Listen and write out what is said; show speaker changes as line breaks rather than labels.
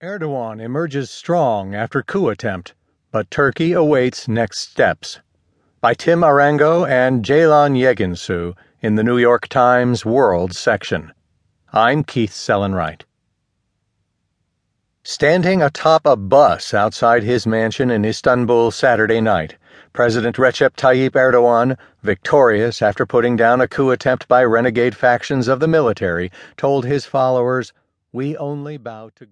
Erdogan emerges strong after coup attempt, but Turkey awaits next steps. By Tim Arango and Ceylan Yeginsu in the New York Times World section. I'm Keith Sellon-Wright. Standing atop a bus outside his mansion in Istanbul Saturday night, President Recep Tayyip Erdogan, victorious after putting down a coup attempt by renegade factions of the military, told his followers, We only bow to God.